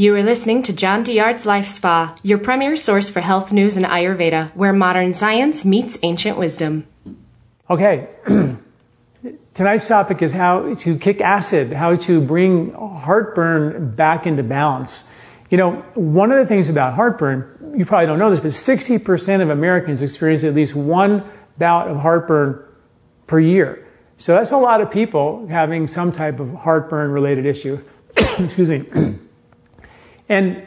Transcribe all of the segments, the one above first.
You are listening to John Douillard's Life Spa, your premier source for health news and Ayurveda, where modern science meets ancient wisdom. Okay, tonight's topic is how to kick acid, how to bring heartburn back into balance. You know, one of the things about heartburn, you probably don't know this, but 60% of Americans experience at least one bout of heartburn per year. So that's a lot of people having some type of heartburn related issue. Excuse me. and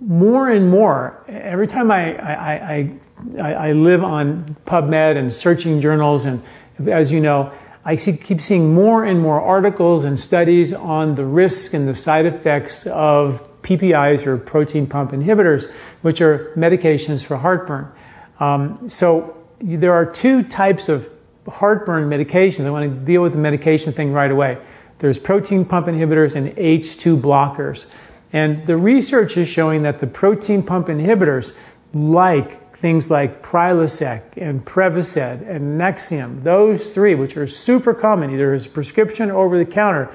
more and more, every time I, I, I, I, live on PubMed and searching journals, and as you know, I see, keep seeing more and more articles and studies on the risks and the side effects of PPIs or protein pump inhibitors, which are medications for heartburn. Um, so there are two types of heartburn medications. I want to deal with the medication thing right away. There's protein pump inhibitors and H2 blockers. And the research is showing that the protein pump inhibitors, like things like Prilosec and Prevacid and Nexium, those three, which are super common, either as prescription or over the counter,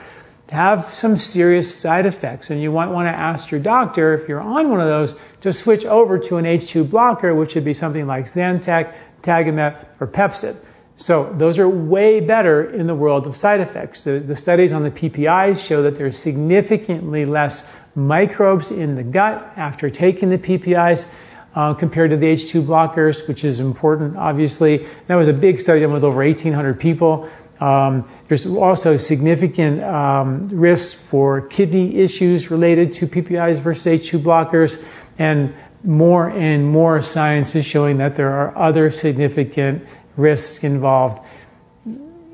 have some serious side effects. And you might want to ask your doctor, if you're on one of those, to switch over to an H2 blocker, which would be something like Zantac, Tagamet, or Pepcid. So those are way better in the world of side effects. The, the studies on the PPIs show that there's significantly less microbes in the gut after taking the PPIs uh, compared to the H2 blockers, which is important, obviously. That was a big study done with over 1,800 people. Um, there's also significant um, risks for kidney issues related to PPIs versus H2 blockers, and more and more science is showing that there are other significant risks involved.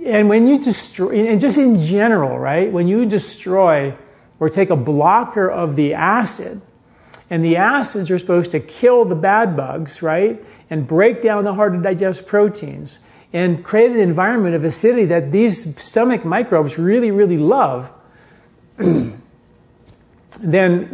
And when you destroy, and just in general, right, when you destroy or take a blocker of the acid, and the acids are supposed to kill the bad bugs, right, and break down the hard to digest proteins and create an environment of acidity that these stomach microbes really, really love, then,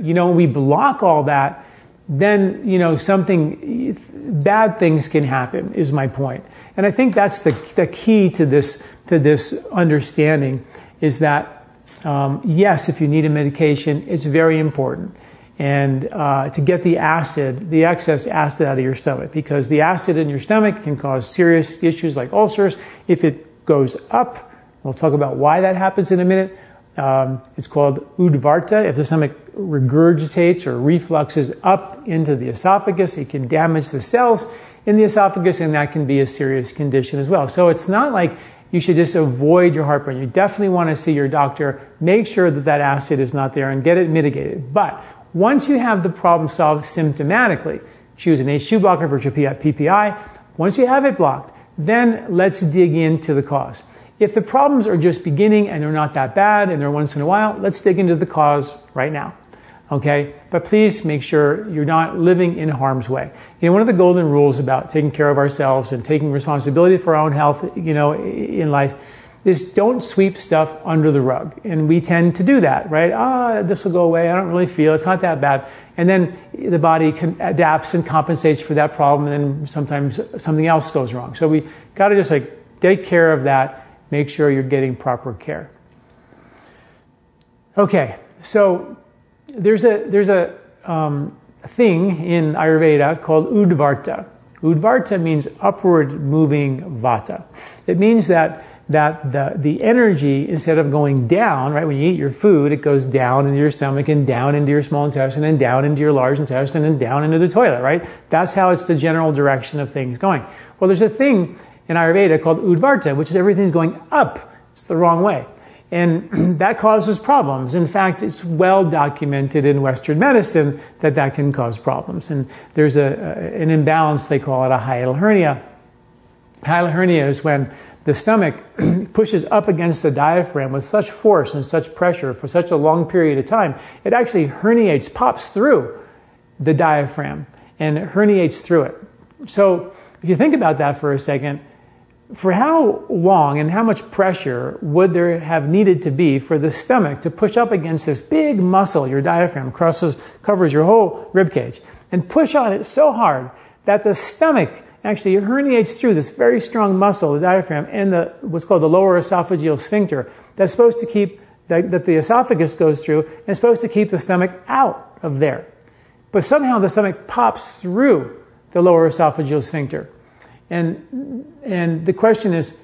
you know, we block all that, then, you know, something, bad things can happen, is my point. And I think that's the, the key to this, to this understanding is that, um, yes, if you need a medication, it's very important. And uh, to get the acid, the excess acid out of your stomach, because the acid in your stomach can cause serious issues like ulcers. If it goes up, we'll talk about why that happens in a minute. Um, it's called udvarta. If the stomach regurgitates or refluxes up into the esophagus, it can damage the cells in the esophagus, and that can be a serious condition as well. So it's not like you should just avoid your heartburn. You definitely want to see your doctor, make sure that that acid is not there, and get it mitigated. But once you have the problem solved symptomatically, choose an H2 blocker versus PPI. Once you have it blocked, then let's dig into the cause. If the problems are just beginning and they're not that bad and they're once in a while, let's dig into the cause right now. Okay? But please make sure you're not living in harm's way. You know, one of the golden rules about taking care of ourselves and taking responsibility for our own health, you know, in life is don't sweep stuff under the rug. And we tend to do that, right? Ah, oh, this will go away. I don't really feel it's not that bad. And then the body adapts and compensates for that problem, and then sometimes something else goes wrong. So we got to just like take care of that. Make sure you're getting proper care. Okay, so there's a there's a um, thing in Ayurveda called Udvarta. Udvarta means upward moving vata. It means that that the, the energy, instead of going down, right, when you eat your food, it goes down into your stomach and down into your small intestine and down into your large intestine and down into the toilet, right? That's how it's the general direction of things going. Well, there's a thing in Ayurveda called Udvarta, which is everything's going up. It's the wrong way. And that causes problems. In fact, it's well documented in Western medicine that that can cause problems. And there's a, an imbalance, they call it a hiatal hernia. Hiatal hernia is when the stomach pushes up against the diaphragm with such force and such pressure for such a long period of time, it actually herniates, pops through the diaphragm and herniates through it. So if you think about that for a second, for how long and how much pressure would there have needed to be for the stomach to push up against this big muscle, your diaphragm, crosses, covers your whole rib cage, and push on it so hard that the stomach actually herniates through this very strong muscle, the diaphragm, and the, what's called the lower esophageal sphincter, that's supposed to keep that, that the esophagus goes through and is supposed to keep the stomach out of there. But somehow the stomach pops through the lower esophageal sphincter. And, and the question is,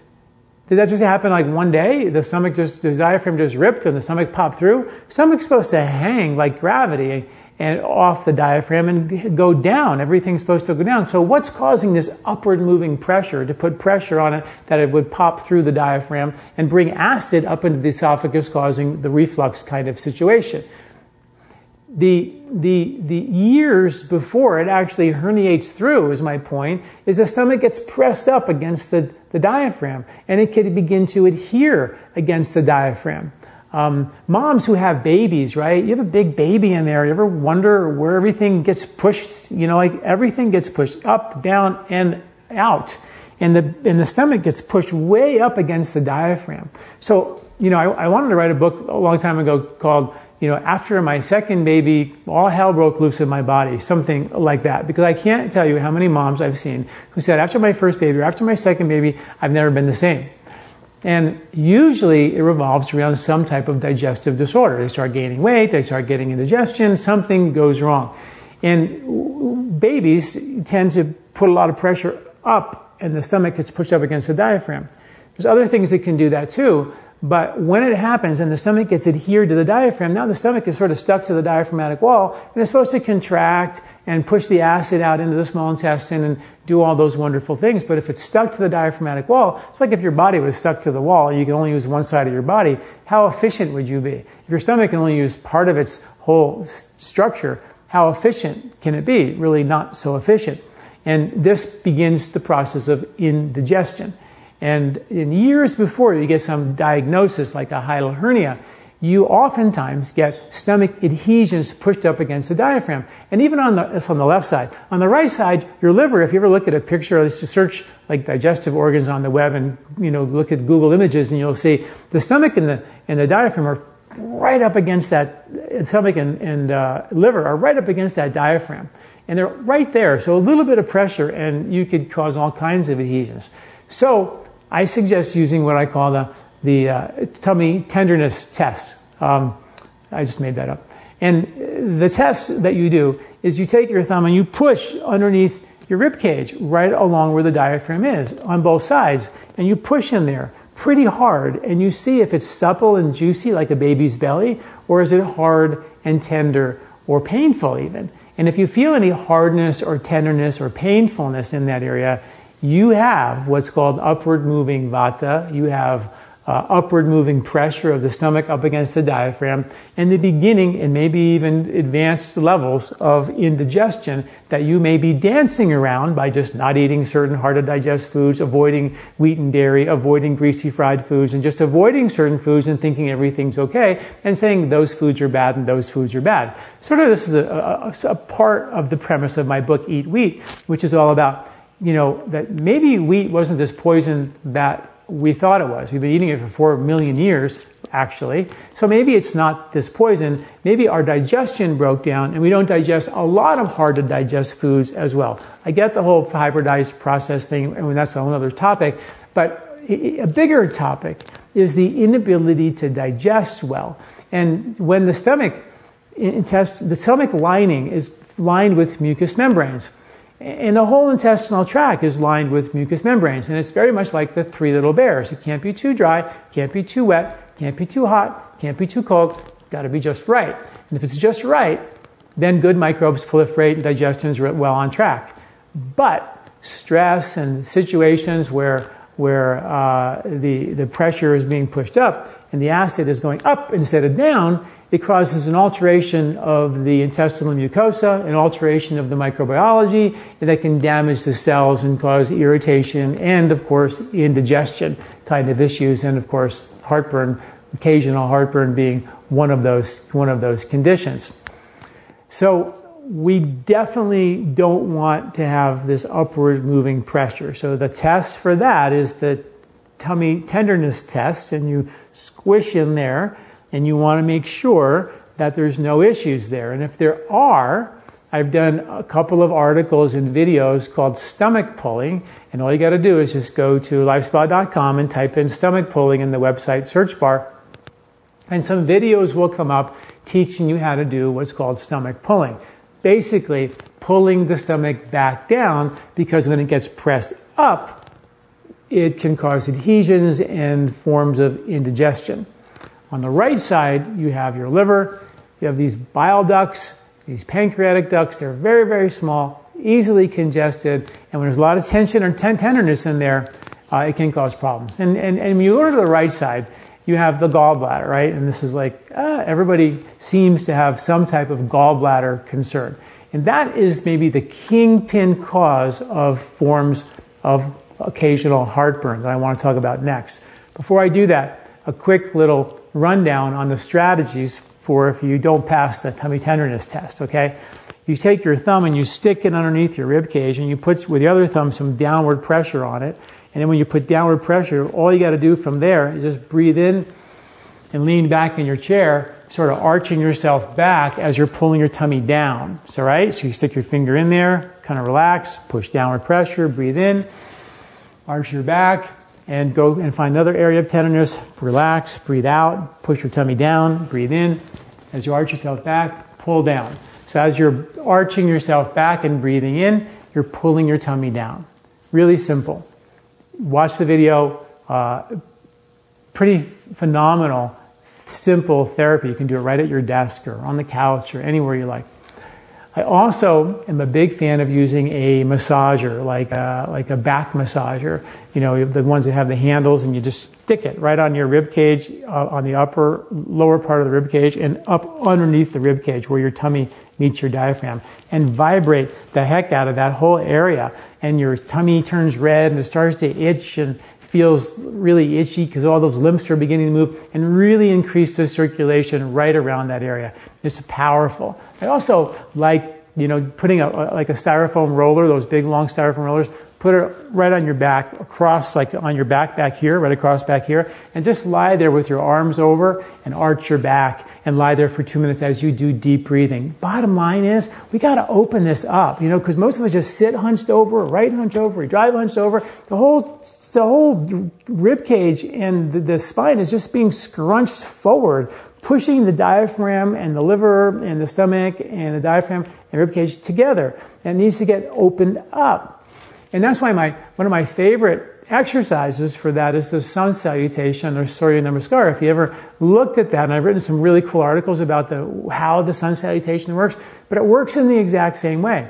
did that just happen like one day? The stomach just, the diaphragm just ripped and the stomach popped through? Stomach's supposed to hang like gravity and off the diaphragm and go down. Everything's supposed to go down. So what's causing this upward moving pressure to put pressure on it that it would pop through the diaphragm and bring acid up into the esophagus causing the reflux kind of situation? The, the, the years before it actually herniates through, is my point, is the stomach gets pressed up against the, the diaphragm and it can begin to adhere against the diaphragm. Um, moms who have babies, right? You have a big baby in there. You ever wonder where everything gets pushed? You know, like everything gets pushed up, down, and out. And the, and the stomach gets pushed way up against the diaphragm. So, you know, I, I wanted to write a book a long time ago called you know, after my second baby, all hell broke loose in my body, something like that. Because I can't tell you how many moms I've seen who said, after my first baby or after my second baby, I've never been the same. And usually it revolves around some type of digestive disorder. They start gaining weight, they start getting indigestion, something goes wrong. And babies tend to put a lot of pressure up and the stomach gets pushed up against the diaphragm. There's other things that can do that too. But when it happens and the stomach gets adhered to the diaphragm, now the stomach is sort of stuck to the diaphragmatic wall and it's supposed to contract and push the acid out into the small intestine and do all those wonderful things. But if it's stuck to the diaphragmatic wall, it's like if your body was stuck to the wall you can only use one side of your body, how efficient would you be? If your stomach can only use part of its whole structure, how efficient can it be? Really not so efficient. And this begins the process of indigestion. And in years before you get some diagnosis like a hiatal hernia, you oftentimes get stomach adhesions pushed up against the diaphragm. And even on the, on the left side. On the right side, your liver, if you ever look at a picture, let's just search like digestive organs on the web and, you know, look at Google images and you'll see the stomach and the, and the diaphragm are right up against that, stomach and, and uh, liver are right up against that diaphragm. And they're right there. So a little bit of pressure and you could cause all kinds of adhesions. So I suggest using what I call the, the uh, tummy tenderness test. Um, I just made that up. And the test that you do is you take your thumb and you push underneath your rib cage right along where the diaphragm is on both sides. And you push in there pretty hard and you see if it's supple and juicy like a baby's belly or is it hard and tender or painful even. And if you feel any hardness or tenderness or painfulness in that area, you have what's called upward moving vata. You have uh, upward moving pressure of the stomach up against the diaphragm, and the beginning and maybe even advanced levels of indigestion that you may be dancing around by just not eating certain hard to digest foods, avoiding wheat and dairy, avoiding greasy fried foods, and just avoiding certain foods and thinking everything's okay, and saying those foods are bad and those foods are bad. Sort of this is a, a, a part of the premise of my book, Eat Wheat, which is all about you know, that maybe wheat wasn't this poison that we thought it was. We've been eating it for four million years, actually. So maybe it's not this poison. Maybe our digestion broke down and we don't digest a lot of hard to digest foods as well. I get the whole hybridized process thing, mean, that's a whole other topic. But a bigger topic is the inability to digest well. And when the stomach, intest the stomach lining is lined with mucous membranes. And the whole intestinal tract is lined with mucous membranes, and it's very much like the three little bears. It can't be too dry, can't be too wet, can't be too hot, can't be too cold, got to be just right. And if it's just right, then good microbes proliferate and digestion is well on track. But stress and situations where where uh, the the pressure is being pushed up and the acid is going up instead of down, it causes an alteration of the intestinal mucosa, an alteration of the microbiology that can damage the cells and cause irritation and, of course, indigestion kind of issues, and of course, heartburn, occasional heartburn being one of those, one of those conditions. So we definitely don't want to have this upward moving pressure. So the test for that is the tummy tenderness test, and you squish in there and you want to make sure that there's no issues there. And if there are, I've done a couple of articles and videos called stomach pulling, and all you got to do is just go to lifespa.com and type in stomach pulling in the website search bar. And some videos will come up teaching you how to do what's called stomach pulling. Basically, pulling the stomach back down because when it gets pressed up, it can cause adhesions and forms of indigestion. On the right side, you have your liver, you have these bile ducts, these pancreatic ducts, they're very, very small, easily congested, and when there's a lot of tension or tenderness in there, uh, it can cause problems. And, and, and when you go to the right side, you have the gallbladder, right? And this is like, uh, everybody seems to have some type of gallbladder concern. And that is maybe the kingpin cause of forms of occasional heartburn that I want to talk about next. Before I do that, a quick little rundown on the strategies for if you don't pass the tummy tenderness test, okay? You take your thumb and you stick it underneath your rib cage and you put with the other thumb some downward pressure on it. And then when you put downward pressure, all you got to do from there is just breathe in and lean back in your chair, sort of arching yourself back as you're pulling your tummy down. So, right? So you stick your finger in there, kind of relax, push downward pressure, breathe in, arch your back, and go and find another area of tenderness. Relax, breathe out, push your tummy down, breathe in. As you arch yourself back, pull down. So as you're arching yourself back and breathing in, you're pulling your tummy down. Really simple. Watch the video. Uh, pretty phenomenal, simple therapy. You can do it right at your desk or on the couch or anywhere you like. I also am a big fan of using a massager, like a, like a back massager. You know, the ones that have the handles, and you just stick it right on your rib cage, uh, on the upper, lower part of the rib cage, and up underneath the rib cage where your tummy meets your diaphragm, and vibrate the heck out of that whole area. And your tummy turns red and it starts to itch and feels really itchy because all those lymphs are beginning to move and really increase the circulation right around that area. It's powerful. I also like, you know, putting a, like a styrofoam roller, those big long styrofoam rollers, put it right on your back, across, like on your back back here, right across back here, and just lie there with your arms over and arch your back and lie there for two minutes as you do deep breathing. Bottom line is, we got to open this up, you know, because most of us just sit hunched over, right hunched over, drive hunched over. The whole, the whole rib cage and the, the spine is just being scrunched forward, pushing the diaphragm and the liver and the stomach and the diaphragm and rib cage together. And it needs to get opened up. And that's why my, one of my favorite exercises for that is the sun salutation or Surya Namaskar. If you ever looked at that, and I've written some really cool articles about the, how the sun salutation works, but it works in the exact same way.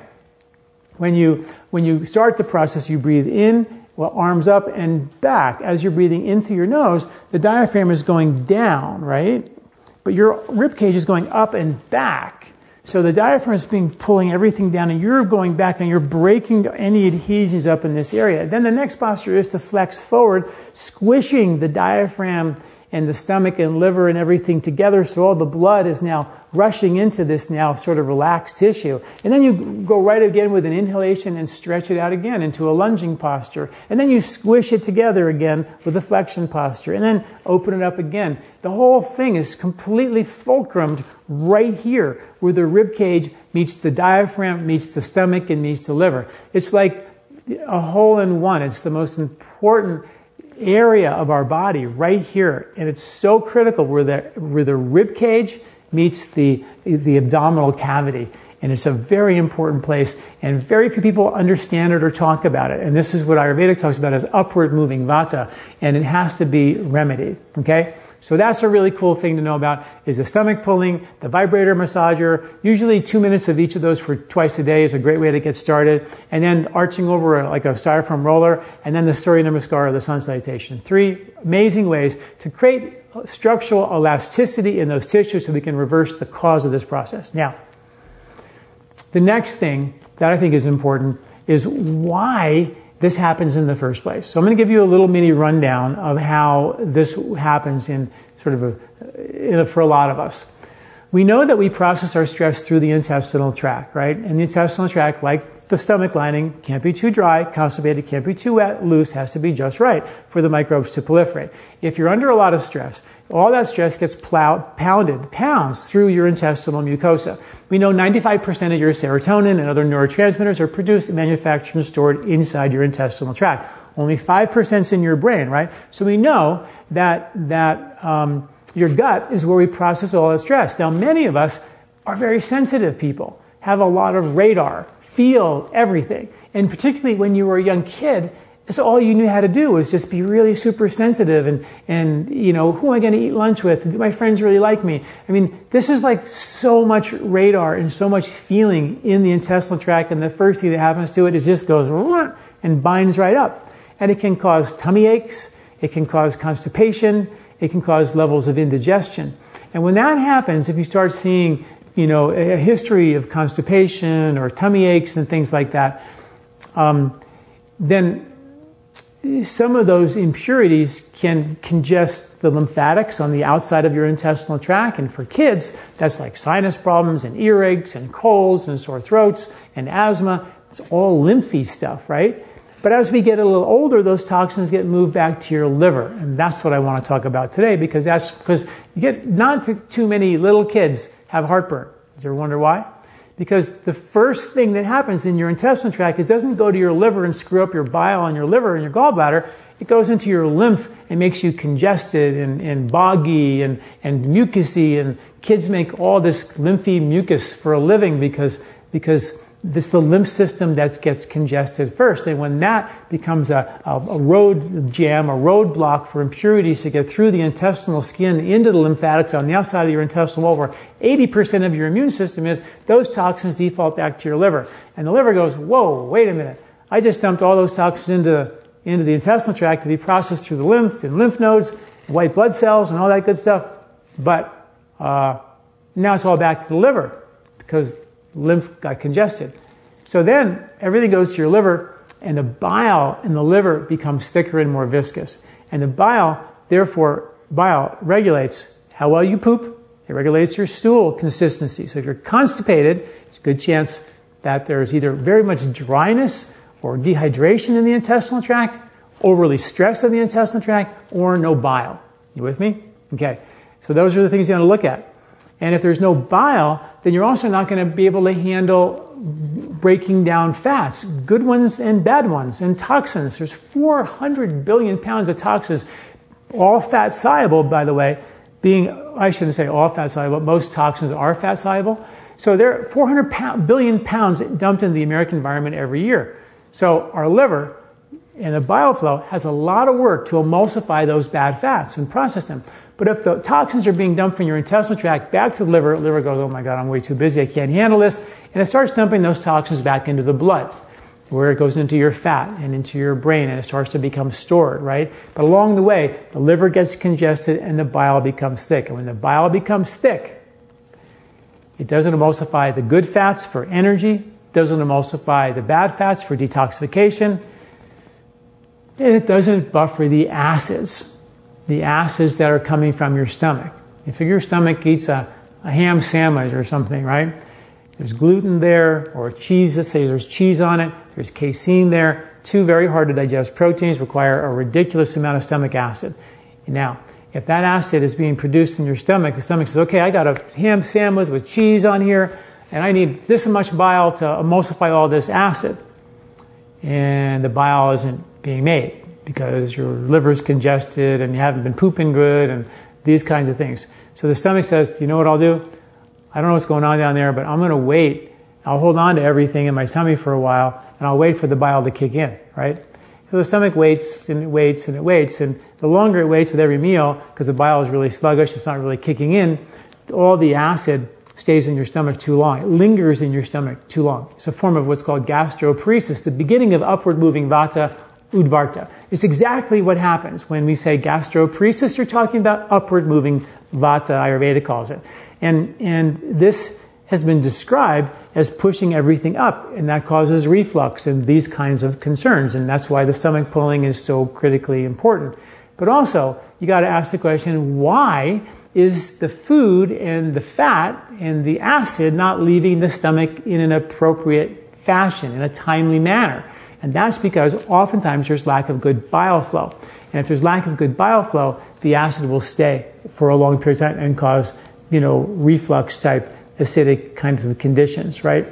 When you, when you start the process, you breathe in, well, arms up and back. As you're breathing in through your nose, the diaphragm is going down, right? But your rib cage is going up and back. So the diaphragm is being pulling everything down, and you're going back and you're breaking any adhesions up in this area. Then the next posture is to flex forward, squishing the diaphragm and the stomach and liver and everything together so all the blood is now rushing into this now sort of relaxed tissue. And then you go right again with an inhalation and stretch it out again into a lunging posture. And then you squish it together again with a flexion posture. And then open it up again. The whole thing is completely fulcrumed right here where the rib cage meets the diaphragm, meets the stomach, and meets the liver. It's like a hole in one. It's the most important area of our body right here. And it's so critical where the, where the rib cage meets the, the abdominal cavity. And it's a very important place, and very few people understand it or talk about it. And this is what Ayurveda talks about as upward moving vata, and it has to be remedied. Okay? So that's a really cool thing to know about is the stomach pulling, the vibrator massager. Usually two minutes of each of those for twice a day is a great way to get started. And then arching over like a styrofoam roller, and then the Surya Namaskar or the sun salutation. Three amazing ways to create structural elasticity in those tissues so we can reverse the cause of this process. Now, the next thing that I think is important is why this happens in the first place. So I'm going to give you a little mini rundown of how this happens in sort of a, for a lot of us. We know that we process our stress through the intestinal tract, right? And the intestinal tract, like the stomach lining, can't be too dry, constipated, can't be too wet, loose, has to be just right for the microbes to proliferate. If you're under a lot of stress, all that stress gets plowed, pounded, pounds through your intestinal mucosa. We know 95% of your serotonin and other neurotransmitters are produced, manufactured, and stored inside your intestinal tract. Only 5% is in your brain, right? So we know that, that, um, your gut is where we process all that stress. Now, many of us are very sensitive people, have a lot of radar, feel everything. And particularly when you were a young kid, that's all you knew how to do was just be really super sensitive and, and you know, who am I going to eat lunch with? Do my friends really like me? I mean, this is like so much radar and so much feeling in the intestinal tract. And the first thing that happens to it is just goes and binds right up. And it can cause tummy aches. It can cause constipation. It can cause levels of indigestion. And when that happens, if you start seeing, you know, a history of constipation or tummy aches and things like that, um, then some of those impurities can congest the lymphatics on the outside of your intestinal tract. And for kids, that's like sinus problems and earaches and colds and sore throats and asthma. It's all lymphy stuff, right? But as we get a little older, those toxins get moved back to your liver. And that's what I want to talk about today because that's because you get not too many little kids have heartburn. Do you ever wonder why? Because the first thing that happens in your intestinal tract is doesn't go to your liver and screw up your bile on your liver and your gallbladder. It goes into your lymph and makes you congested and, and boggy and, and. And kids make all this lymphy mucus for a living because, because this is the lymph system that gets congested first. And when that becomes a, a, a, road jam, a roadblock for impurities to get through the intestinal skin into the lymphatics on the outside of your intestinal wall, where 80% of your immune system is, those toxins default back to your liver. And the liver goes, whoa, wait a minute. I just dumped all those toxins into, into the intestinal tract to be processed through the lymph and lymph nodes, white blood cells, and all that good stuff. But uh, now it's all back to the liver because lymph got congested. So then everything goes to your liver, and the bile in the liver becomes thicker and more viscous. And the bile, therefore, bile regulates how well you poop. It regulates your stool consistency. So if you're constipated, it's a good chance that there's either very much dryness or dehydration in the intestinal tract, overly stress in the intestinal tract, or no bile. You with me? Okay. So those are the things you want to look at. And if there's no bile, then you're also not going to be able to handle breaking down fats, good ones and bad ones, and toxins. There's 400 billion pounds of toxins, all fat soluble, by the way, being, I shouldn't say all fat soluble, but most toxins are fat soluble. So there are 400 pound, billion pounds dumped in the American environment every year. So our liver and the bile flow has a lot of work to emulsify those bad fats and process them. But if the toxins are being dumped from your intestinal tract back to the liver, the liver goes, oh my God, I'm way too busy. I can't handle this. And it starts dumping those toxins back into the blood, where it goes into your fat and into your brain and it starts to become stored, right? But along the way, the liver gets congested and the bile becomes thick. And when the bile becomes thick, it doesn't emulsify the good fats for energy, doesn't emulsify the bad fats for detoxification, and it doesn't buffer the acids the acids that are coming from your stomach. If your stomach eats a, a ham sandwich or something, right? There's gluten there, or cheese, let's say there's cheese on it, there's casein there. Two very hard to digest proteins require a ridiculous amount of stomach acid. Now, if that acid is being produced in your stomach, the stomach says, okay, I got a ham sandwich with cheese on here, and I need this much bile to emulsify all this acid. And the bile isn't being made because your liver's congested and you haven't been pooping good and these kinds of things. So the stomach says, you know what I'll do? I don't know what's going on down there, but I'm going to wait. I'll hold on to everything in my tummy for a while and I'll wait for the bile to kick in, right? So the stomach waits and it waits and it waits. And the longer it waits with every meal, because the bile is really sluggish, it's not really kicking in, all the acid stays in your stomach too long. It lingers in your stomach too long. It's a form of what's called gastroparesis, the beginning of upward moving vata udvarta. It's exactly what happens when we say gastroparesis. You're talking about upward moving vata, Ayurveda calls it. And, and this has been described as pushing everything up, and that causes reflux and these kinds of concerns. And that's why the stomach pulling is so critically important. But also, you got to ask the question why is the food and the fat and the acid not leaving the stomach in an appropriate fashion, in a timely manner? And that's because oftentimes there's lack of good bile flow. And if there's lack of good bile flow, the acid will stay for a long period of time and cause, you know, reflux type acidic kinds of conditions, right?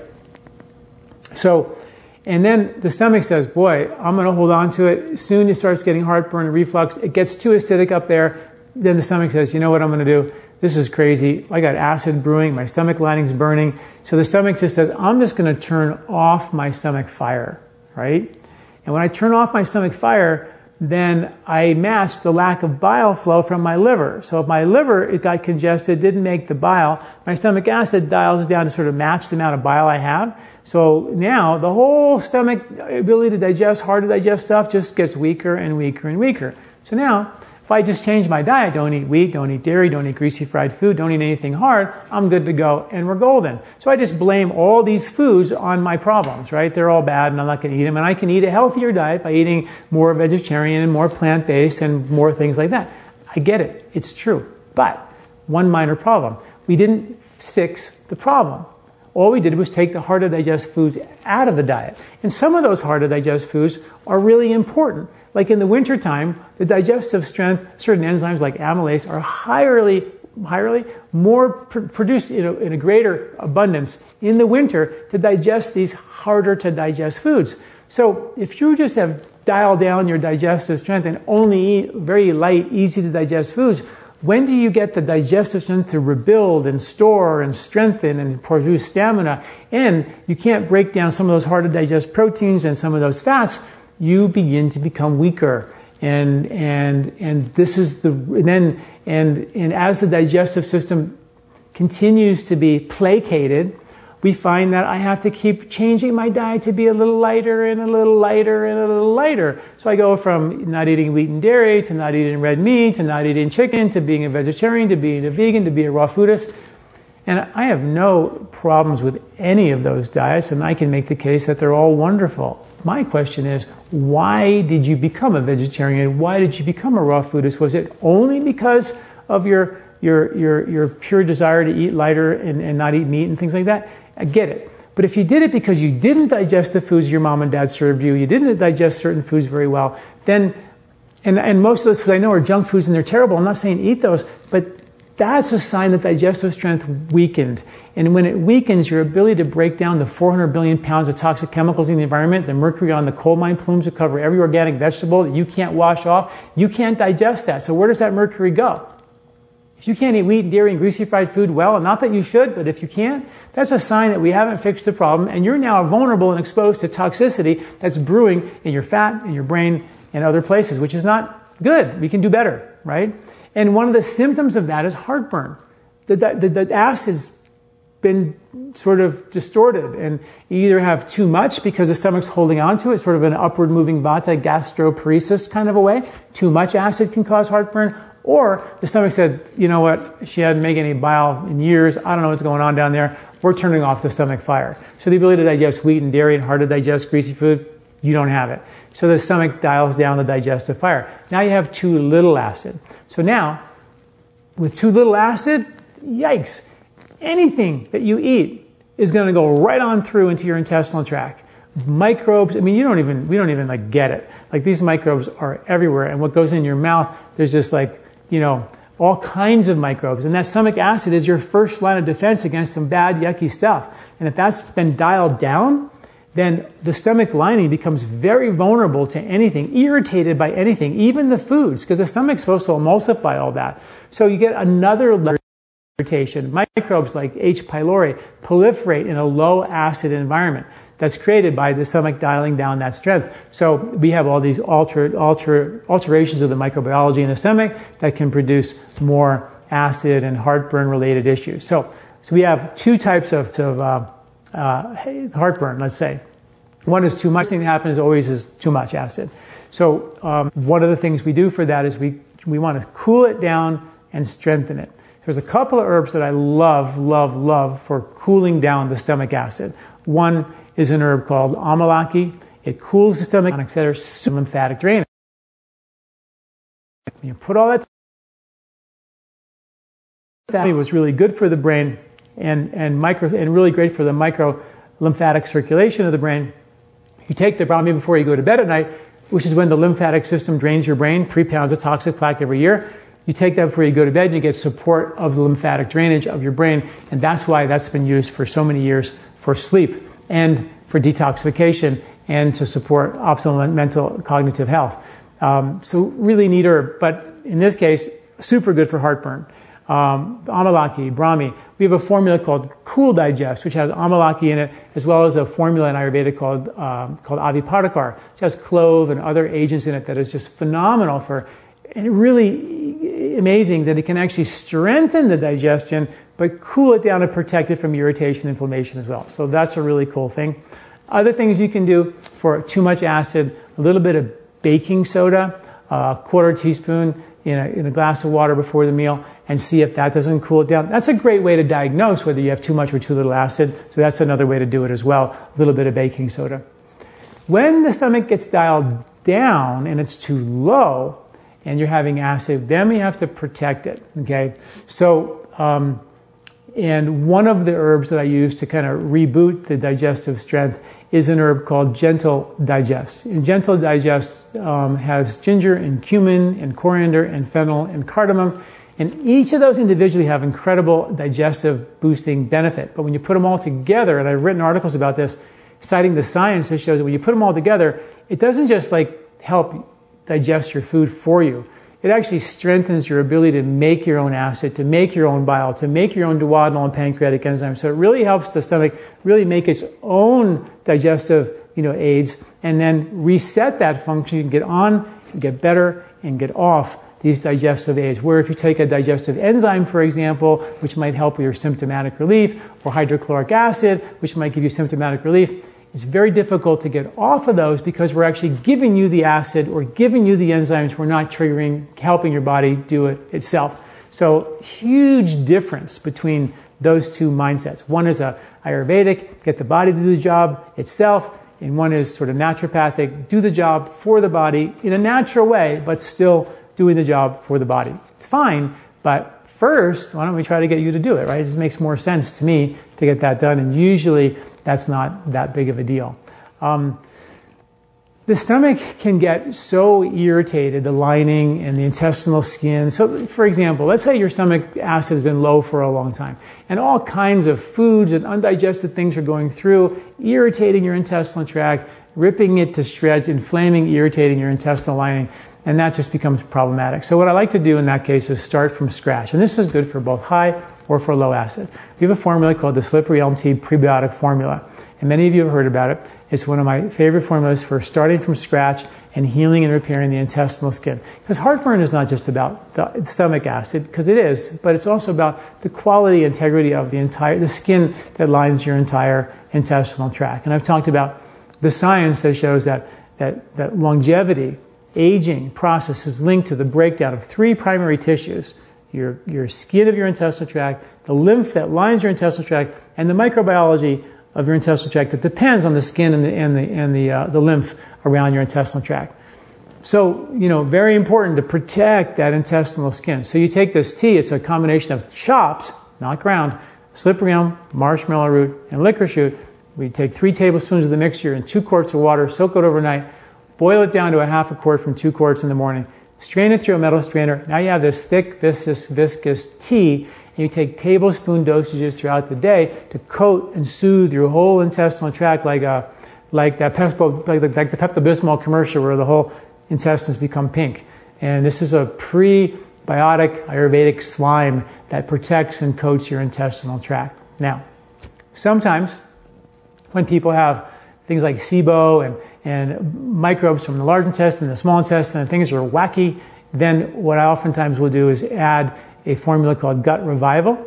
So, and then the stomach says, boy, I'm going to hold on to it. Soon it starts getting heartburn and reflux. It gets too acidic up there. then the stomach says, you know what I'm going to do? This is crazy. I got acid brewing. My stomach lining's burning. So the stomach just says, I'm just going to turn off my stomach fire, right? And when I turn off my stomach fire, then I match the lack of bile flow from my liver. So if my liver it got congested, didn't make the bile, my stomach acid dials down to sort of match the amount of bile I have. So now the whole stomach ability to digest, hard to digest stuff just gets weaker and weaker and weaker. So now if I just change my diet, don't eat wheat, don't eat dairy, don't eat greasy fried food, don't eat anything hard, I'm good to go and we're golden. So I just blame all these foods on my problems, right? They're all bad and I'm not going to eat them. And I can eat a healthier diet by eating more vegetarian and more plant based and more things like that. I get it. It's true. But one minor problem. We didn't fix the problem. All we did was take the hard to digest foods out of the diet. And some of those hard to digest foods are really important. Like in the wintertime, the digestive strength, certain enzymes like amylase are highly, highly more pr- produced in a, in a greater abundance in the winter to digest these harder to digest foods. So if you just have dialed down your digestive strength and only eat very light, easy to digest foods, when do you get the digestive strength to rebuild and store and strengthen and produce stamina? And you can't break down some of those hard to digest proteins and some of those fats you begin to become weaker. And, and, and this is the, and then, and, and as the digestive system continues to be placated, we find that I have to keep changing my diet to be a little lighter and a little lighter and a little lighter. So I go from not eating wheat and dairy to not eating red meat to not eating chicken to being a vegetarian to being a vegan to being a raw foodist. And I have no problems with any of those diets, and I can make the case that they're all wonderful. My question is, why did you become a vegetarian? Why did you become a raw foodist? Was it only because of your, your, your, your pure desire to eat lighter and, and not eat meat and things like that? I get it. But if you did it because you didn't digest the foods your mom and dad served you, you didn't digest certain foods very well, then, and, and most of those foods I know are junk foods and they're terrible. I'm not saying eat those, but that's a sign that digestive strength weakened. And when it weakens, your ability to break down the 400 billion pounds of toxic chemicals in the environment, the mercury on the coal mine plumes that cover every organic vegetable that you can't wash off, you can't digest that. So where does that mercury go? If you can't eat wheat, dairy, and greasy fried food well, and not that you should, but if you can't, that's a sign that we haven't fixed the problem, and you're now vulnerable and exposed to toxicity that's brewing in your fat, in your brain, and other places, which is not good. We can do better, right? And one of the symptoms of that is heartburn. The, the, the acid's been sort of distorted, and you either have too much because the stomach's holding onto it, sort of an upward moving vata gastroparesis kind of a way. Too much acid can cause heartburn, or the stomach said, you know what, she hadn't made any bile in years. I don't know what's going on down there. We're turning off the stomach fire. So the ability to digest wheat and dairy and hard to digest greasy food, you don't have it. So the stomach dials down the digestive fire. Now you have too little acid. So now, with too little acid, yikes, anything that you eat is going to go right on through into your intestinal tract. Microbes, I mean, you don't even, we don't even like get it. Like these microbes are everywhere. And what goes in your mouth, there's just like, you know, all kinds of microbes. And that stomach acid is your first line of defense against some bad, yucky stuff. And if that's been dialed down, then the stomach lining becomes very vulnerable to anything, irritated by anything, even the foods, because the stomach's supposed to emulsify all that. So you get another irritation. Microbes like H. pylori proliferate in a low acid environment that's created by the stomach dialing down that strength. So we have all these alter, alter, alterations of the microbiology in the stomach that can produce more acid and heartburn related issues. So, so we have two types of, of uh, uh, heartburn, let's say. One is too much. The thing that happens always is too much acid. So um, one of the things we do for that is we, we want to cool it down and strengthen it. There's a couple of herbs that I love, love, love for cooling down the stomach acid. One is an herb called amalaki. It cools the stomach, and etc. Lymphatic drainage. You put all that. That was really good for the brain and, and, micro, and really great for the micro lymphatic circulation of the brain. You take the brahmi before you go to bed at night, which is when the lymphatic system drains your brain, three pounds of toxic plaque every year. You take that before you go to bed and you get support of the lymphatic drainage of your brain. And that's why that's been used for so many years for sleep and for detoxification and to support optimal mental cognitive health. Um, so really neat herb. But in this case, super good for heartburn. Um, amalaki, Brahmi. We have a formula called Cool Digest, which has amalaki in it, as well as a formula in Ayurveda called um, called Avipattikar, which has clove and other agents in it that is just phenomenal for, and really amazing that it can actually strengthen the digestion, but cool it down and protect it from irritation, and inflammation as well. So that's a really cool thing. Other things you can do for too much acid, a little bit of baking soda, a quarter teaspoon in a, in a glass of water before the meal, and see if that doesn't cool it down. That's a great way to diagnose whether you have too much or too little acid. So that's another way to do it as well. A little bit of baking soda. When the stomach gets dialed down and it's too low, and you're having acid, then we have to protect it. Okay, so um, and one of the herbs that I use to kind of reboot the digestive strength is an herb called Gentle Digest. And Gentle Digest um, has ginger and cumin and coriander and fennel and cardamom. And each of those individually have incredible digestive boosting benefit. But when you put them all together, and I've written articles about this, citing the science that shows that when you put them all together, it doesn't just like help digest your food for you it actually strengthens your ability to make your own acid, to make your own bile, to make your own duodenal and pancreatic enzymes. So it really helps the stomach really make its own digestive, you know, aids and then reset that function and get on, get better, and get off these digestive aids. Where if you take a digestive enzyme, for example, which might help with your symptomatic relief, or hydrochloric acid, which might give you symptomatic relief, it's very difficult to get off of those because we're actually giving you the acid or giving you the enzymes. We're not triggering, helping your body do it itself. So, huge difference between those two mindsets. One is a Ayurvedic, get the body to do the job itself, and one is sort of naturopathic, do the job for the body in a natural way, but still doing the job for the body. It's fine, but first, why don't we try to get you to do it, right? It just makes more sense to me to get that done, and usually that's not that big of a deal. Um, the stomach can get so irritated, the lining and the intestinal skin. So, for example, let's say your stomach acid has been low for a long time, and all kinds of foods and undigested things are going through, irritating your intestinal tract, ripping it to shreds, inflaming, irritating your intestinal lining, and that just becomes problematic. So, what I like to do in that case is start from scratch, and this is good for both high or for low acid. We have a formula called the Slippery Elm Tea Prebiotic Formula, and many of you have heard about it. It's one of my favorite formulas for starting from scratch and healing and repairing the intestinal skin. Because heartburn is not just about the stomach acid, because it is, but it's also about the quality, integrity of the entire the skin that lines your entire intestinal tract. And I've talked about the science that shows that that, that longevity, aging process is linked to the breakdown of three primary tissues your, your skin of your intestinal tract, the lymph that lines your intestinal tract, and the microbiology of your intestinal tract that depends on the skin and the, and the, and the, uh, the lymph around your intestinal tract. So, you know, very important to protect that intestinal skin. So you take this tea, it's a combination of chopped, not ground, slippery elm, marshmallow root, and licorice root. We take three tablespoons of the mixture in two quarts of water, soak it overnight, boil it down to a half a quart from two quarts in the morning strain it through a metal strainer. Now you have this thick, viscous, viscous tea, and you take tablespoon dosages throughout the day to coat and soothe your whole intestinal tract like a like that Pepto, like, the, like the Pepto Bismol commercial where the whole intestines become pink. And this is a prebiotic Ayurvedic slime that protects and coats your intestinal tract. Now, sometimes when people have things like SIBO and and microbes from the large intestine and the small intestine, and things are wacky, then what I oftentimes will do is add a formula called Gut Revival,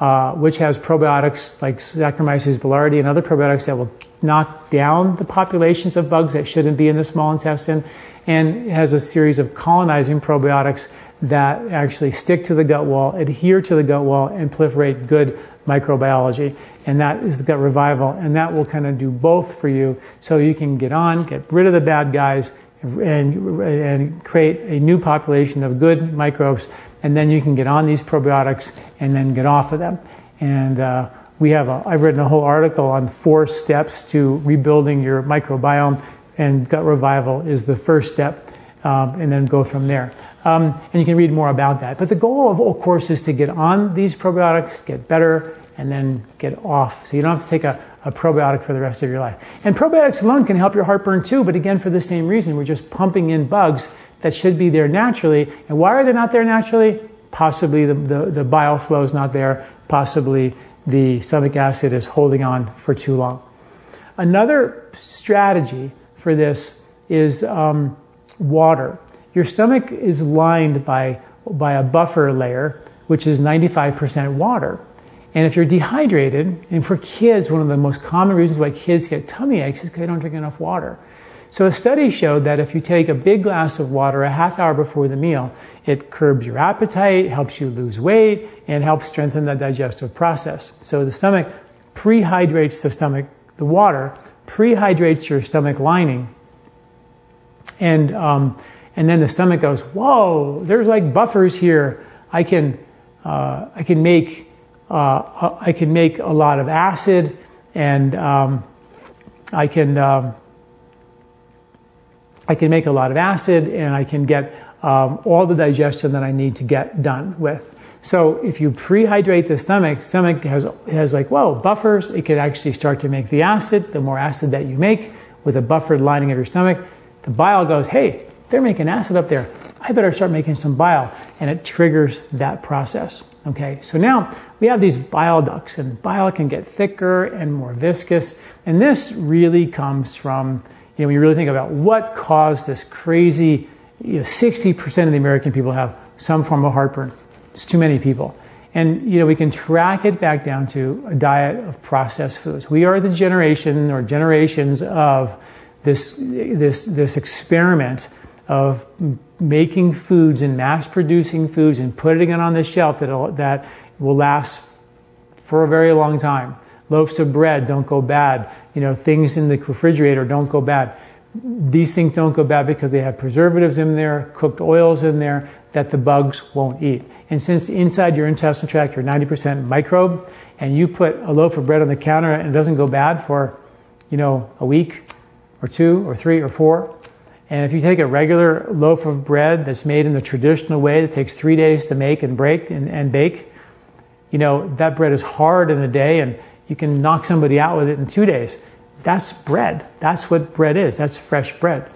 uh, which has probiotics like Saccharomyces boulardii and other probiotics that will knock down the populations of bugs that shouldn't be in the small intestine, and has a series of colonizing probiotics that actually stick to the gut wall, adhere to the gut wall, and proliferate good microbiology, and that is the gut revival, and that will kind of do both for you so you can get on, get rid of the bad guys, and, and create a new population of good microbes, and then you can get on these probiotics and then get off of them. And uh, we have a, I've written a whole article on four steps to rebuilding your microbiome, and gut revival is the first step, um, and then go from there. Um, and you can read more about that. But the goal of, of course, is to get on these probiotics, get better, and then get off. So you don't have to take a, a probiotic for the rest of your life. And probiotics alone can help your heartburn too, but again, for the same reason. We're just pumping in bugs that should be there naturally. And why are they not there naturally? Possibly the, the, the bile flow is not there. Possibly the stomach acid is holding on for too long. Another strategy for this is um, water. Your stomach is lined by, by a buffer layer, which is 95% water. And if you're dehydrated, and for kids, one of the most common reasons why kids get tummy aches is because they don't drink enough water. So a study showed that if you take a big glass of water a half hour before the meal, it curbs your appetite, helps you lose weight, and helps strengthen the digestive process. So the stomach prehydrates the stomach, the water prehydrates your stomach lining, and um, and then the stomach goes, whoa, there's like buffers here. I can uh, I can make uh, I can make a lot of acid, and um, I can um, I can make a lot of acid, and I can get um, all the digestion that I need to get done with. So if you prehydrate the stomach, stomach has has like whoa buffers. It could actually start to make the acid. The more acid that you make with a buffered lining of your stomach, the bile goes, hey, they're making acid up there. I better start making some bile, and it triggers that process. Okay, so now we have these bile ducts, and bile can get thicker and more viscous, and this really comes from you know when you really think about what caused this crazy. You know, 60% of the American people have some form of heartburn. It's too many people. And you know, we can track it back down to a diet of processed foods. We are the generation or generations of this this this experiment of making foods and mass producing foods and putting it on the shelf that that will last for a very long time. Loaves of bread don't go bad. You know, things in the refrigerator don't go bad. These things don't go bad because they have preservatives in there, cooked oils in there that the bugs won't eat. And since inside your intestinal tract you're 90% microbe, and you put a loaf of bread on the counter and it doesn't go bad for, you know, a week or two or three or four, and if you take a regular loaf of bread that's made in the traditional way that takes three days to make and break and, and bake, you know, that bread is hard in a day and you can knock somebody out with it in two days. That's bread. That's what bread is. That's fresh bread.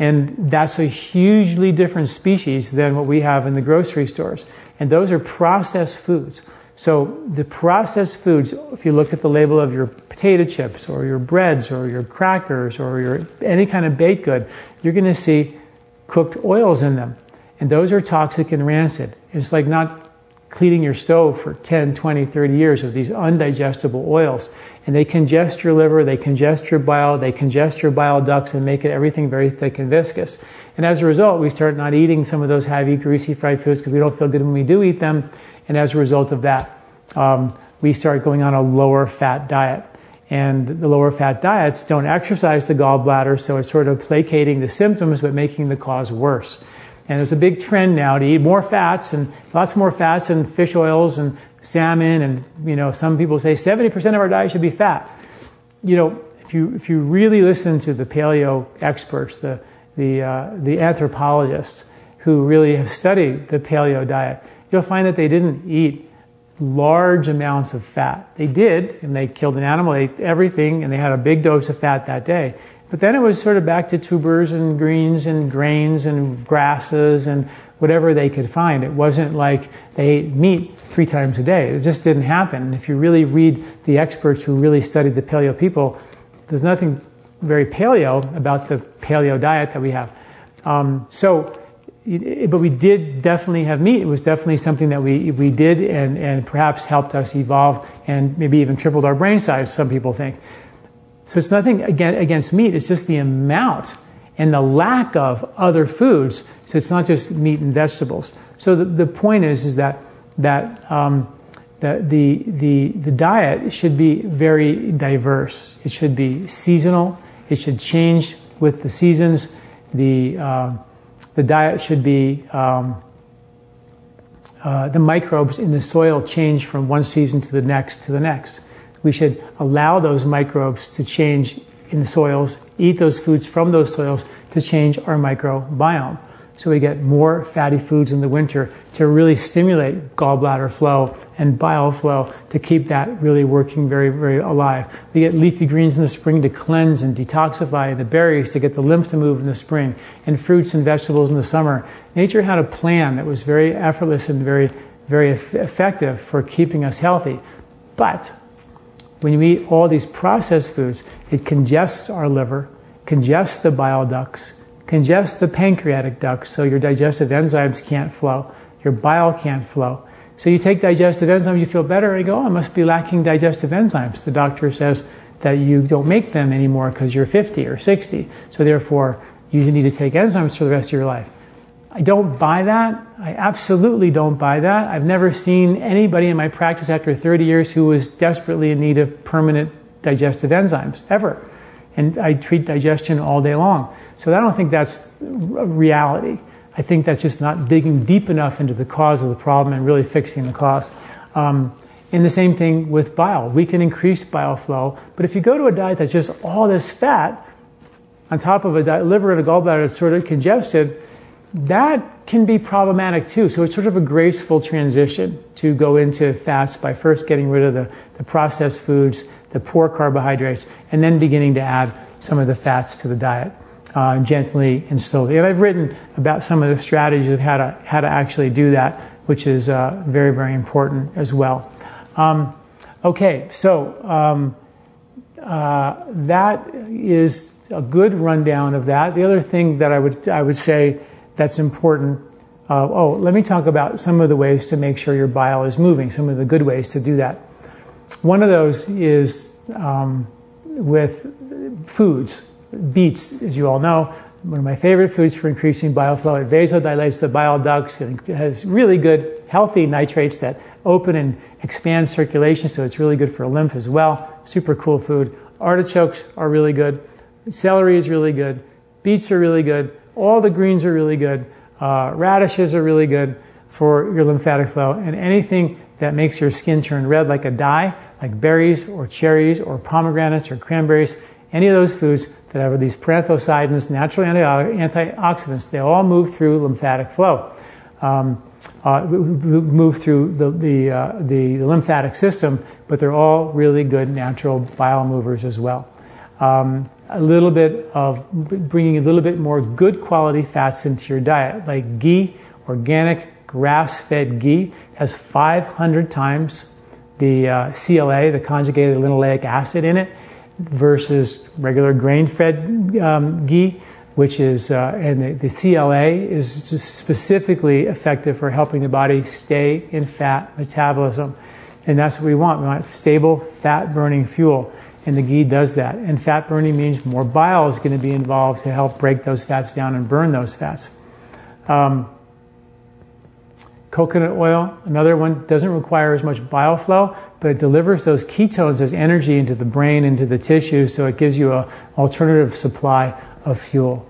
And that's a hugely different species than what we have in the grocery stores. And those are processed foods. So the processed foods, if you look at the label of your potato chips or your breads or your crackers or your any kind of baked good, you're going to see cooked oils in them. And those are toxic and rancid. It's like not cleaning your stove for 10, 20, 30 years of these undigestible oils. And they congest your liver, they congest your bile, they congest your bile ducts and make it everything very thick and viscous. And as a result, we start not eating some of those heavy, greasy fried foods because we don't feel good when we do eat them. And as a result of that, um, we start going on a lower fat diet. And the lower fat diets don't exercise the gallbladder, so it's sort of placating the symptoms but making the cause worse. And there's a big trend now to eat more fats and lots more fats and fish oils and salmon. And, you know, some people say 70% of our diet should be fat. You know, if you, if you really listen to the paleo experts, the, the, uh, the anthropologists who really have studied the paleo diet, you'll find that they didn't eat large amounts of fat. They did, and they killed an animal, they ate everything, and they had a big dose of fat that day. But then it was sort of back to tubers and greens and grains and grasses and whatever they could find. It wasn't like they ate meat three times a day. It just didn't happen. And if you really read the experts who really studied the paleo people, there's nothing very paleo about the paleo diet that we have. Um, so but we did definitely have meat. It was definitely something that we, we did and, and perhaps helped us evolve and maybe even tripled our brain size, some people think. So it's nothing against meat, it's just the amount and the lack of other foods. So it's not just meat and vegetables. So the, the point is, is that, that, um, that the, the, the diet should be very diverse. It should be seasonal. It should change with the seasons. The, uh, the diet should be um, uh, the microbes in the soil change from one season to the next to the next. We should allow those microbes to change in the soils, eat those foods from those soils to change our microbiome. So we get more fatty foods in the winter to really stimulate gallbladder flow and bile flow to keep that really working very, very alive. We get leafy greens in the spring to cleanse and detoxify the berries to get the lymph to move in the spring, and fruits and vegetables in the summer. Nature had a plan that was very effortless and very, very effective for keeping us healthy. But when you eat all these processed foods, it congests our liver, congests the bile ducts, congests the pancreatic duct so your digestive enzymes can't flow, your bile can't flow. So you take digestive enzymes, you feel better, and you go, oh, I must be lacking digestive enzymes. The doctor says that you don't make them anymore because you're 50 or 60. So therefore, you need to take enzymes for the rest of your life. I don't buy that. I absolutely don't buy that. I've never seen anybody in my practice after 30 years who was desperately in need of permanent digestive enzymes, ever. And I treat digestion all day long. So I don't think that's a reality. I think that's just not digging deep enough into the cause of the problem and really fixing the cause. Um, and the same thing with bile. We can increase bile flow, but if you go to a diet that's just all this fat, on top of a di- liver and a gallbladder that's sort of congested, that can be problematic too. So it's sort of a graceful transition to go into fats by first getting rid of the, the processed foods, the poor carbohydrates, and then beginning to add some of the fats to the diet uh, gently and slowly. And I've written about some of the strategies of how to, how to actually do that, which is uh, very, very important as well. Um, okay, so um, uh, that is a good rundown of that. The other thing that I would, I would say that's important uh, oh, let me talk about some of the ways to make sure your bile is moving, some of the good ways to do that. One of those is um, with foods beets, as you all know, one of my favorite foods for increasing bile flow. It vasodilates the bile ducts. and has really good, healthy nitrates that open and expand circulation, so it's really good for lymph as well. Super cool food. Artichokes are really good. Celery is really good. Beets are really good. All the greens are really good. Uh, radishes are really good for your lymphatic flow. And anything that makes your skin turn red like a dye, like berries or cherries or pomegranates or cranberries, any of those foods that have these paranthocyanins, natural antioxidants, they all move through lymphatic flow, um, uh, move through the, the, uh, the, lymphatic system, but they're all really good natural bile movers as well. Um, a little bit of bringing a little bit more good quality fats into your diet, like ghee, organic grass fed ghee, has 500 times the uh, CLA, the conjugated linoleic acid in it versus regular grain-fed um, ghee, which is uh, and the, the, CLA is just specifically effective for helping the body stay in fat metabolism, and that's what we want. We want stable fat-burning fuel, and the ghee does that. And fat burning means more bile is going to be involved to help break those fats down and burn those fats. Um, Coconut oil, another one, doesn't require as much bile flow, but it delivers those ketones as energy into the brain, into the tissue, so it gives you an alternative supply of fuel.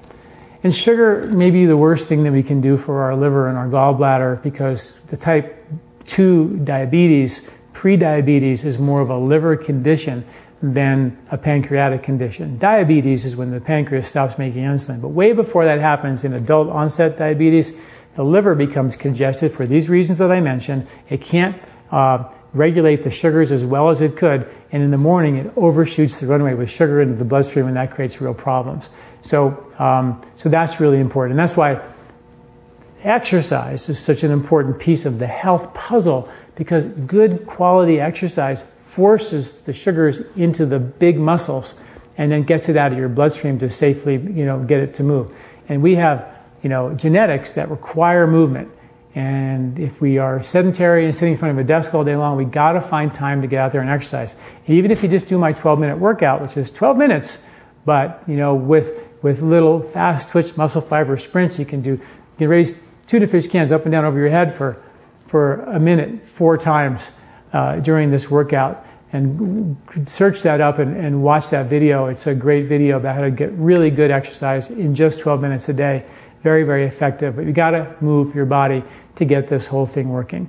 And sugar may be the worst thing that we can do for our liver and our gallbladder because the type 2 diabetes, prediabetes, is more of a liver condition than a pancreatic condition. Diabetes is when the pancreas stops making insulin. But way before that happens in adult onset diabetes, the liver becomes congested for these reasons that I mentioned. It can't uh, regulate the sugars as well as it could, and in the morning it overshoots the runway with sugar into the bloodstream, and that creates real problems. So, um, so that's really important, and that's why exercise is such an important piece of the health puzzle because good quality exercise forces the sugars into the big muscles and then gets it out of your bloodstream to safely, you know, get it to move. And we have you know, genetics that require movement. And if we are sedentary and sitting in front of a desk all day long, we got to find time to get out there and exercise. Even if you just do my 12 minute workout, which is 12 minutes, but you know, with with little fast twitch muscle fiber sprints, you can do you can raise tuna fish cans up and down over your head for for a minute four times uh, during this workout. And search that up and, and watch that video. It's a great video about how to get really good exercise in just 12 minutes a day very, very effective. But you got to move your body to get this whole thing working.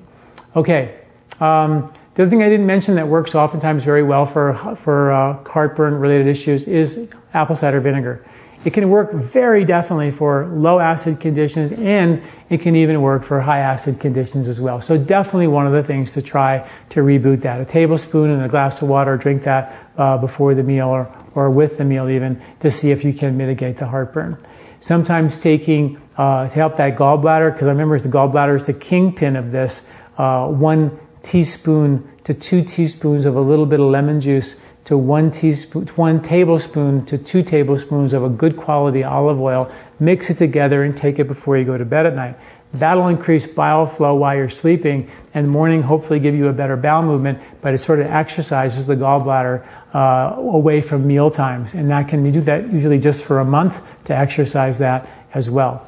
Okay. Um, the other thing I didn't mention that works oftentimes very well for, for uh, heartburn related issues is apple cider vinegar. it can work very definitely for low acid conditions and it can even work for high acid conditions as well. So definitely one of the things to try to reboot that. A tablespoon and a glass of water, drink that uh, before the meal or, or with the meal even to see if you can mitigate the heartburn. Sometimes taking uh, to help that gallbladder, because I remember the gallbladder is the kingpin of this, uh, one teaspoon to two teaspoons of a little bit of lemon juice to one teaspoon, one tablespoon to two tablespoons of a good quality olive oil. Mix it together and take it before you go to bed at night. That'll increase bile flow while you're sleeping, and morning hopefully give you a better bowel movement. But it sort of exercises the gallbladder uh, away from meal times, and that can you do that usually just for a month to exercise that as well.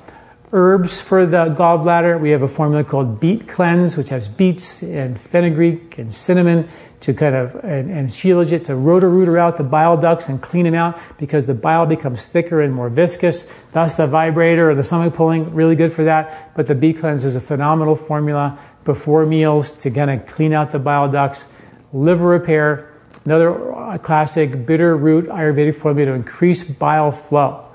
Herbs for the gallbladder, we have a formula called Beet Cleanse, which has beets and fenugreek and cinnamon to kind of, and, and shilajit to rotor-rooter out the bile ducts and clean them out because the bile becomes thicker and more viscous. Thus the vibrator or the stomach pulling, really good for that. But the Beet Cleanse is a phenomenal formula before meals to kind of clean out the bile ducts. Liver repair, another uh, classic bitter root Ayurvedic formula to increase bile flow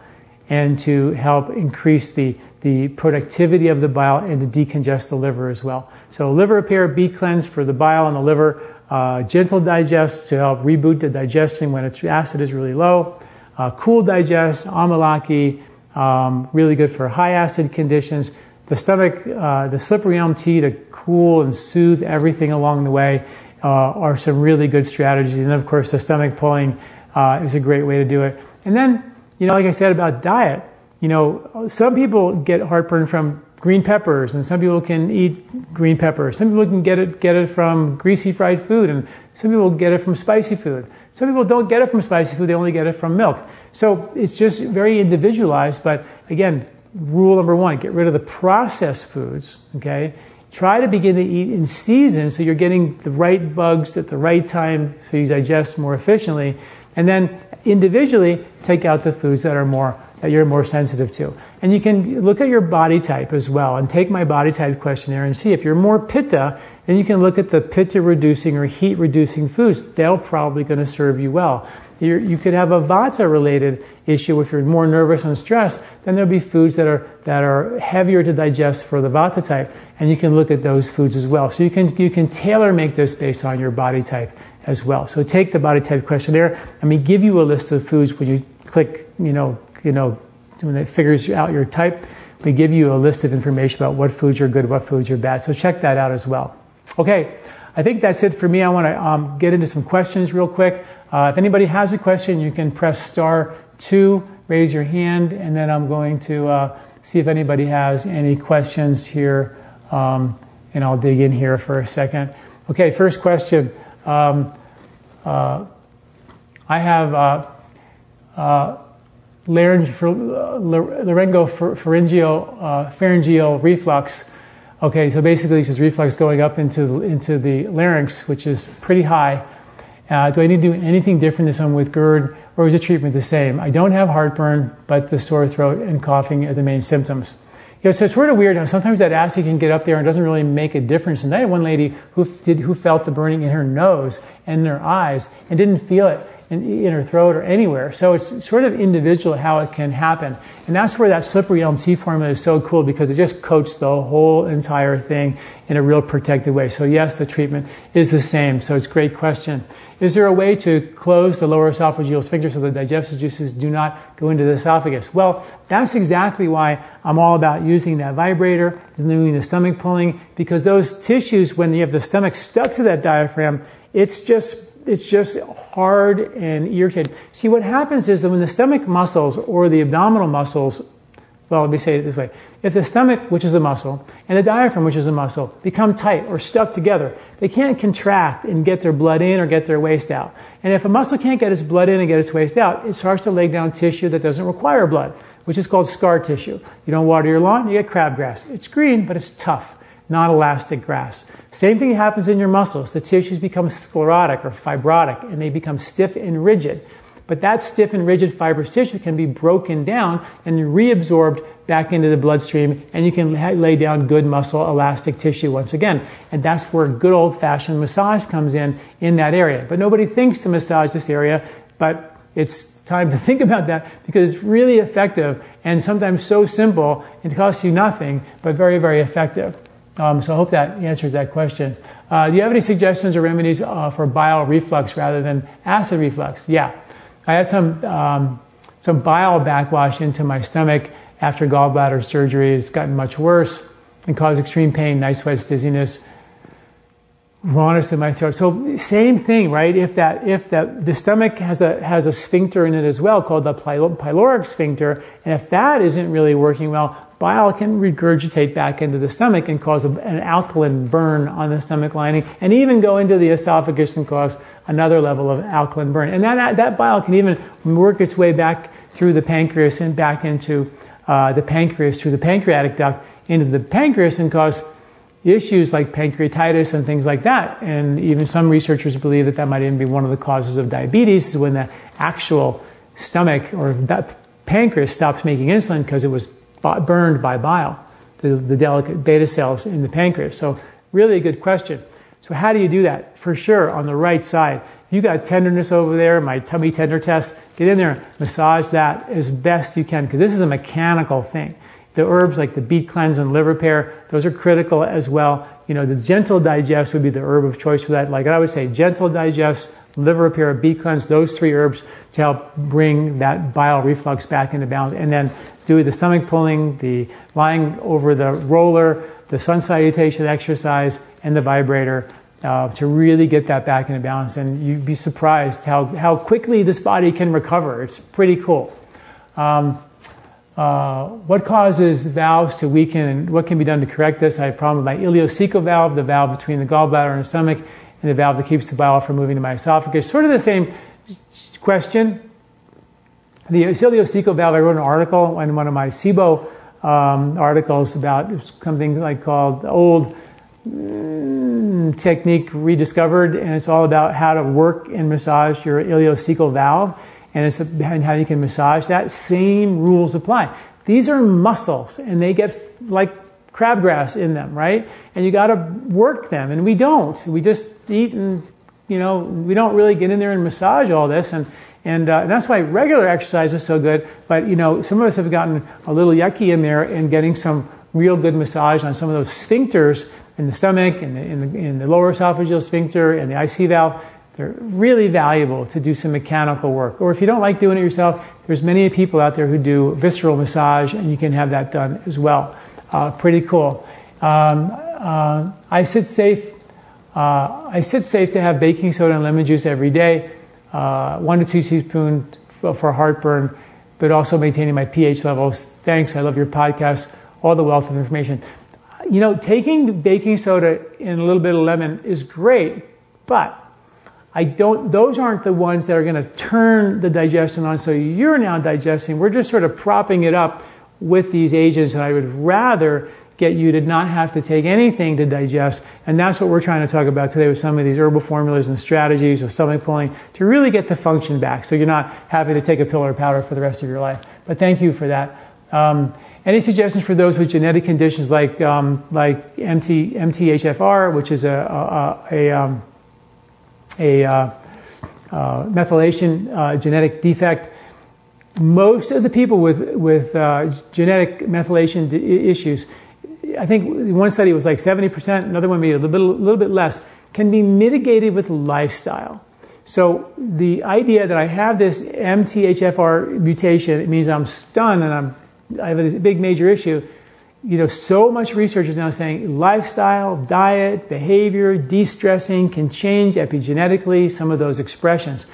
and to help increase the, the productivity of the bile and to decongest the liver as well. So liver repair, Beet Cleanse for the bile and the liver, uh, gentle digest to help reboot the digestion when its acid is really low. Uh, cool digest, amalaki, um, really good for high acid conditions. The stomach, uh, the slippery elm tea to cool and soothe everything along the way uh, are some really good strategies. And of course, the stomach pulling uh, is a great way to do it. And then, you know, like I said about diet, you know, some people get heartburn from green peppers, and some people can eat green peppers. Some people can get it get it from greasy fried food, and some people get it from spicy food. Some people don't get it from spicy food; they only get it from milk. So it's just very individualized. But again, rule number one: get rid of the processed foods. Okay, try to begin to eat in season so you're getting the right bugs at the right time so you digest more efficiently, and then individually take out the foods that are more that you're more sensitive to. And you can look at your body type as well and take my body type questionnaire and see if you're more pitta, then you can look at the pitta reducing or heat reducing foods. They're probably going to serve you well. You're, you could have a vata related issue if you're more nervous and stressed, then there'll be foods that are, that are heavier to digest for the vata type. And you can look at those foods as well. So you can, you can tailor make this based on your body type as well. So take the body type questionnaire. Let me give you a list of foods when you click, you know, you know, when it figures out your type, we give you a list of information about what foods are good, what foods are bad. So check that out as well. Okay, I think that's it for me. I want to um, get into some questions real quick. Uh, if anybody has a question, you can press star two, raise your hand, and then I'm going to uh, see if anybody has any questions here. Um, and I'll dig in here for a second. Okay, first question. Um, uh, I have uh, uh, laryngopharyngeal uh, pharyngeal reflux. Okay, so basically it's just reflux going up into, into the larynx, which is pretty high. Uh, do I need to do anything different than someone with GERD, or is the treatment the same? I don't have heartburn, but the sore throat and coughing are the main symptoms. You know, so it's sort of weird. Sometimes that acid can get up there and doesn't really make a difference. And I had one lady who did who felt the burning in her nose and in her eyes and didn't feel it in, in her throat or anywhere. So it's sort of individual how it can happen. And that's where that slippery elm tea formula is so cool because it just coats the whole entire thing in a real protected way. So yes, the treatment is the same. So it's a great question. Is there a way to close the lower esophageal sphincter so the digestive juices do not go into the esophagus? Well, that's exactly why I'm all about using that vibrator, doing the stomach pulling, because those tissues, when you have the stomach stuck to that diaphragm, it's just it's just hard and irritated. See, what happens is that when the stomach muscles or the abdominal muscles, well, let me say it this way. If the stomach, which is a muscle, and the diaphragm, which is a muscle, become tight or stuck together, they can't contract and get their blood in or get their waste out. And if a muscle can't get its blood in and get its waste out, it starts to lay down tissue that doesn't require blood, which is called scar tissue. You don't water your lawn, you get crabgrass. It's green, but it's tough not elastic grass. Same thing happens in your muscles. The tissues become sclerotic or fibrotic and they become stiff and rigid. But that stiff and rigid fibrous tissue can be broken down and reabsorbed back into the bloodstream, and you can lay down good muscle elastic tissue once again. And that's where good old fashioned massage comes in in that area. But nobody thinks to massage this area, but it's time to think about that because it's really effective and sometimes so simple. It costs you nothing, but very, very effective. Um, so I hope that answers that question. Uh, do you have any suggestions or remedies uh, for bile reflux rather than acid reflux? Yeah. I had some, um, some bile backwash into my stomach after gallbladder surgery. It's gotten much worse and caused extreme pain, night sweats, dizziness, rawness in my throat. So same thing, right? If that, if that, the stomach has a, has a sphincter in it as well called the pyloric sphincter, and if that isn't really working well, bile can regurgitate back into the stomach and cause an alkaline burn on the stomach lining, and even go into the esophagus and cause another level of alkaline burn. And that, that bile can even work its way back through the pancreas and back into uh, the pancreas, through the pancreatic duct, into the pancreas and cause issues like pancreatitis and things like that. And even some researchers believe that that might even be one of the causes of diabetes, is when the actual stomach or that pancreas stops making insulin because it was burned by bile, the, the delicate beta cells in the pancreas. So, really a good question. So, how do you do that? For sure, on the right side. You got tenderness over there, my tummy tender test, get in there, massage that as best you can because this is a mechanical thing. The herbs like the beet cleanse and liver repair, those are critical as well. You know, the gentle digest would be the herb of choice for that. Like I would say, gentle digest, liver repair, beet cleanse, those three herbs to help bring that bile reflux back into balance. And then do the stomach pulling, the lying over the roller, the sun salutation exercise, and the vibrator uh, to really get that back into balance. And you'd be surprised how, how quickly this body can recover. It's pretty cool. Um, uh, what causes valves to weaken and what can be done to correct this? I have a problem with my ileocecal valve, the valve between the gallbladder and the stomach, and the valve that keeps the bile from moving to my esophagus. Sort of the same question. The ileocecal valve, I wrote an article in one of my SIBO um, articles about something like called old mm, technique rediscovered, and it's all about how to work and massage your ileocecal valve and, it's, and how you can massage that. Same rules apply. These are muscles, and they get like crabgrass in them, right? And you got to work them, and we don't. We just eat and you know we don't really get in there and massage all this, and and, uh, that's why regular exercise is so good. But you know, some of us have gotten a little yucky in there and getting some real good massage on some of those sphincters in the stomach, and in the, in the lower esophageal sphincter, and the IC valve. They're really valuable to do some mechanical work. Or if you don't like doing it yourself, there's many people out there who do visceral massage, and you can have that done as well. Uh, pretty cool. Um, uh, I sit safe. Uh, I sit safe to have baking soda and lemon juice every day, uh, one to two teaspoons for heartburn, but also maintaining my pH levels. Thanks. I love your podcast. All the wealth of information. You know, taking baking soda and a little bit of lemon is great, but I don't, those aren't the ones that are going to turn the digestion on. So you're now digesting. We're just sort of propping it up with these agents. And I would rather get you to not have to take anything to digest. And that's what we're trying to talk about today with some of these herbal formulas and strategies of stomach pulling to really get the function back. So you're not having to take a pill or powder for the rest of your life. But thank you for that. Um, any suggestions for those with genetic conditions like, um, like MT, MTHFR, which is a, a, a, um, a uh, uh, methylation uh, genetic defect. Most of the people with, with uh, genetic methylation d- issues, I think one study was like 70%, another one maybe a little bit, a little bit less, can be mitigated with lifestyle. So the idea that I have this MTHFR mutation, it means I'm stunned and I'm, I have this big major issue you know, so much research is now saying lifestyle, diet, behavior, de-stressing can change epigenetically some of those expressions.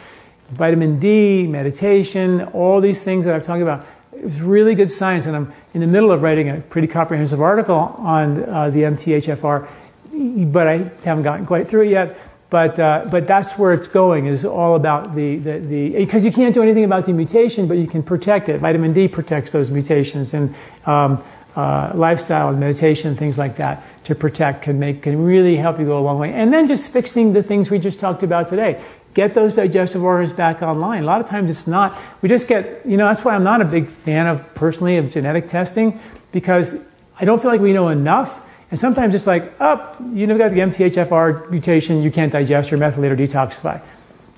Vitamin D, meditation, all these things that I've talked about. It's really good science, and I'm in the middle of writing a pretty comprehensive article on uh, the MTHFR, but I haven't gotten quite through it yet. But, uh, but that's where it's going, is all about the, the, the, because you can't do anything about the mutation, but you can protect it. Vitamin D protects those mutations, and um, uh, lifestyle and meditation, things like that, to protect can make can really help you go a long way. And then just fixing the things we just talked about today. Get those digestive organs back online. A lot of times it's not. We just get, you know, that's why I'm not a big fan of personally of genetic testing because I don't feel like we know enough. And sometimes it's like, oh, you never got the MTHFR mutation, you can't digest or methylate or detoxify.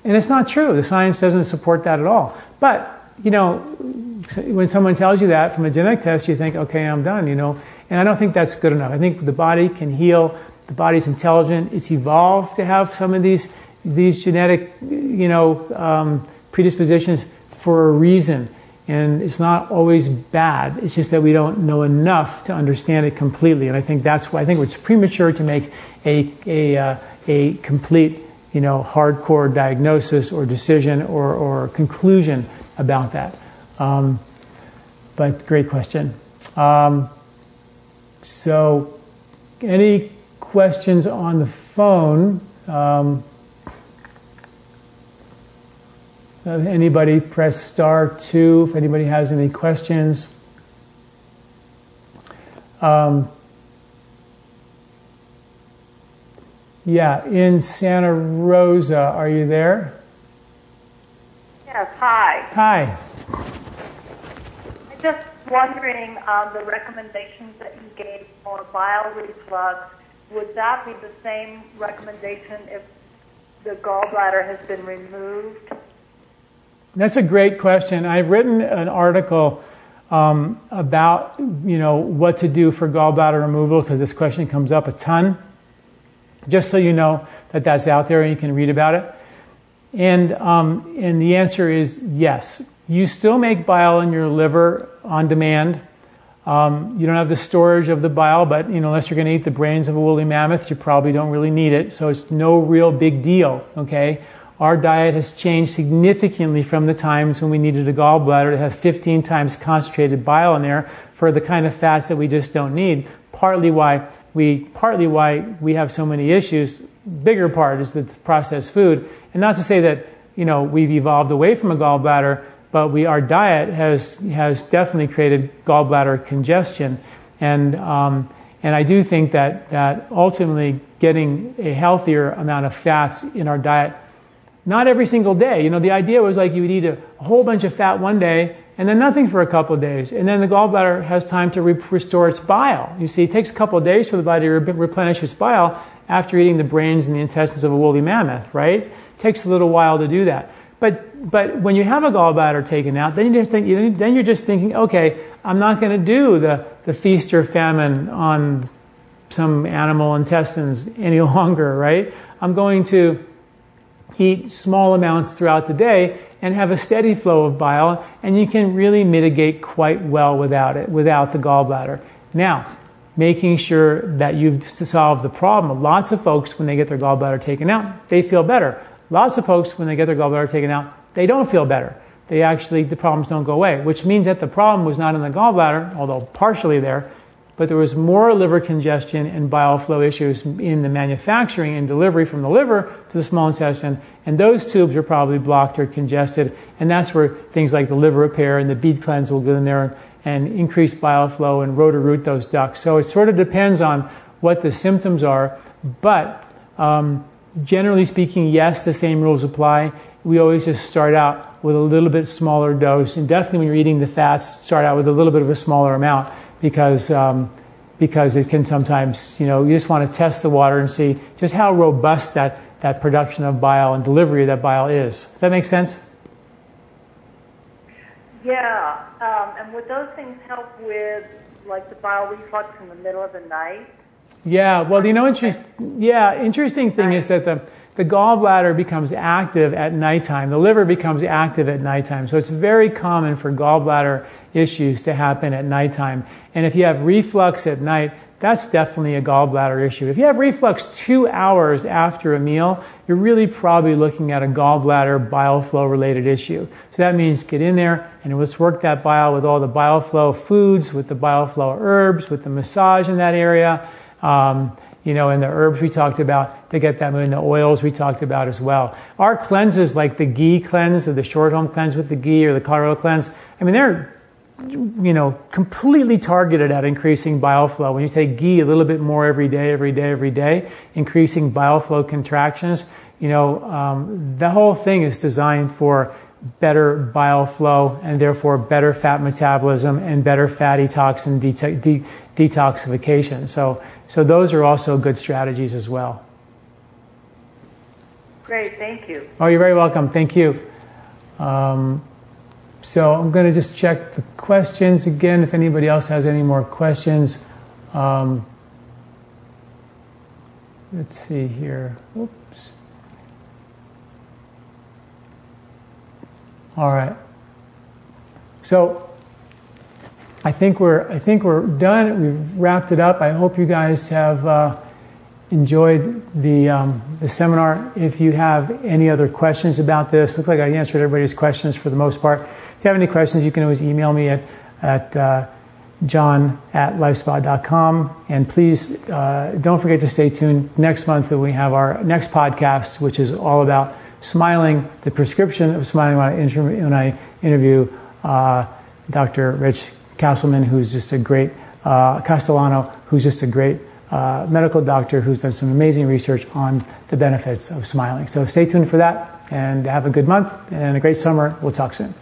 And it's not true. The science doesn't support that at all. But, you know, when someone tells you that from a genetic test, you think, okay, I'm done, you know. And I don't think that's good enough. I think the body can heal. The body's intelligent. It's evolved to have some of these, these genetic, you know, um, predispositions for a reason. And it's not always bad. It's just that we don't know enough to understand it completely. And I think that's why I think it's premature to make a, a, uh, a complete, you know, hardcore diagnosis or decision or, or conclusion about that. Um, but great question. Um, so, any questions on the phone? Um, uh, anybody press star two if anybody has any questions. Um, yeah, in Santa Rosa, are you there? Yes, hi. Hi. I'm just wondering um, the recommendations that you gave for bile reflux, would that be the same recommendation if the gallbladder has been removed? That's a great question. I've written an article um, about you know what to do for gallbladder removal because this question comes up a ton. Just so you know that that's out there and you can read about it. And um, and the answer is yes. You still make bile in your liver on demand. Um, you don't have the storage of the bile, but you know, unless you're going to eat the brains of a woolly mammoth, you probably don't really need it. So it's no real big deal. Okay our diet has changed significantly from the times when we needed a gallbladder to have 15 times concentrated bile in there for the kind of fats that we just don't need. Partly why we, partly why we have so many issues. Bigger part is the processed food, and not to say that you know we've evolved away from a gallbladder, but we our diet has has definitely created gallbladder congestion, and um, and I do think that that ultimately getting a healthier amount of fats in our diet not every single day. You know, the idea was like you would eat a, whole bunch of fat one day and then nothing for a couple of days. And then the gallbladder has time to re- restore its bile. You see, it takes a couple of days for the body to re- replenish its bile after eating the brains and the intestines of a woolly mammoth, right? It takes a little while to do that. But, but when you have a gallbladder taken out, then, you just think, then you're just thinking, okay, I'm not going to do the, the feast or famine on some animal intestines any longer, right? I'm going to eat small amounts throughout the day and have a steady flow of bile, and you can really mitigate quite well without it, without the gallbladder. Now, making sure that you've solved the problem. Lots of folks, when they get their gallbladder taken out, they feel better. Lots of folks, when they get their gallbladder taken out, they don't feel better. They actually, the problems don't go away, which means that the problem was not in the gallbladder, although partially there, but there was more liver congestion and bile flow issues in the manufacturing and delivery from the liver to the small intestine. And those tubes are probably blocked or congested. And that's where things like the liver repair and the beet cleanse will go in there and increase bile flow and root those ducts. So it sort of depends on what the symptoms are. But um, generally speaking, yes, the same rules apply. We always just start out with a little bit smaller dose. And definitely when you're eating the fats, start out with a little bit of a smaller amount because um, because it can sometimes you know you just want to test the water and see just how robust that that production of bile and delivery of that bile is. Does that make sense? Yeah, um, and would those things help with like the bile reflux in the middle of the night? Yeah, well, you know, interest, yeah, interesting thing is that the the gallbladder becomes active at nighttime. The liver becomes active at nighttime. So it's very common for gallbladder issues to happen at nighttime. And if you have reflux at night, that's definitely a gallbladder issue. If you have reflux two hours after a meal, you're really probably looking at a gallbladder bile flow related issue. So that means get in there and let's work that bile with all the bile flow foods, with the bile flow herbs, with the massage in that area. Um, you know, and the herbs we talked about to get them in the oils we talked about as well. Our cleanses like the ghee cleanse or the short home cleanse with the ghee or the color oil cleanse, I mean, they're, you know, completely targeted at increasing bile flow. When you take ghee a little bit more every day, every day, every day, increasing bile flow contractions, you know, um, the whole thing is designed for better bile flow and therefore better fat metabolism and better fatty toxin de- de- detoxification. So so those are also good strategies as well. Great, thank you. Oh, you're very welcome. Thank you. Um, so I'm going to just check the questions again if anybody else has any more questions. Um, let's see here. Oops. All right. So I think we're I think we're done. We've wrapped it up. I hope you guys have uh, enjoyed the um, the seminar. If you have any other questions about this, looks like I answered everybody's questions for the most part. If you have any questions, you can always email me at at uh, john at lifespa.com. And please uh, don't forget to stay tuned next month that we have our next podcast, which is all about smiling, the prescription of smiling when I, inter- when I interview uh, Dr. Rich Castleman, who's just a great, uh, Castellano, who's just a great uh, medical doctor who's done some amazing research on the benefits of smiling. So stay tuned for that and have a good month and a great summer. We'll talk soon.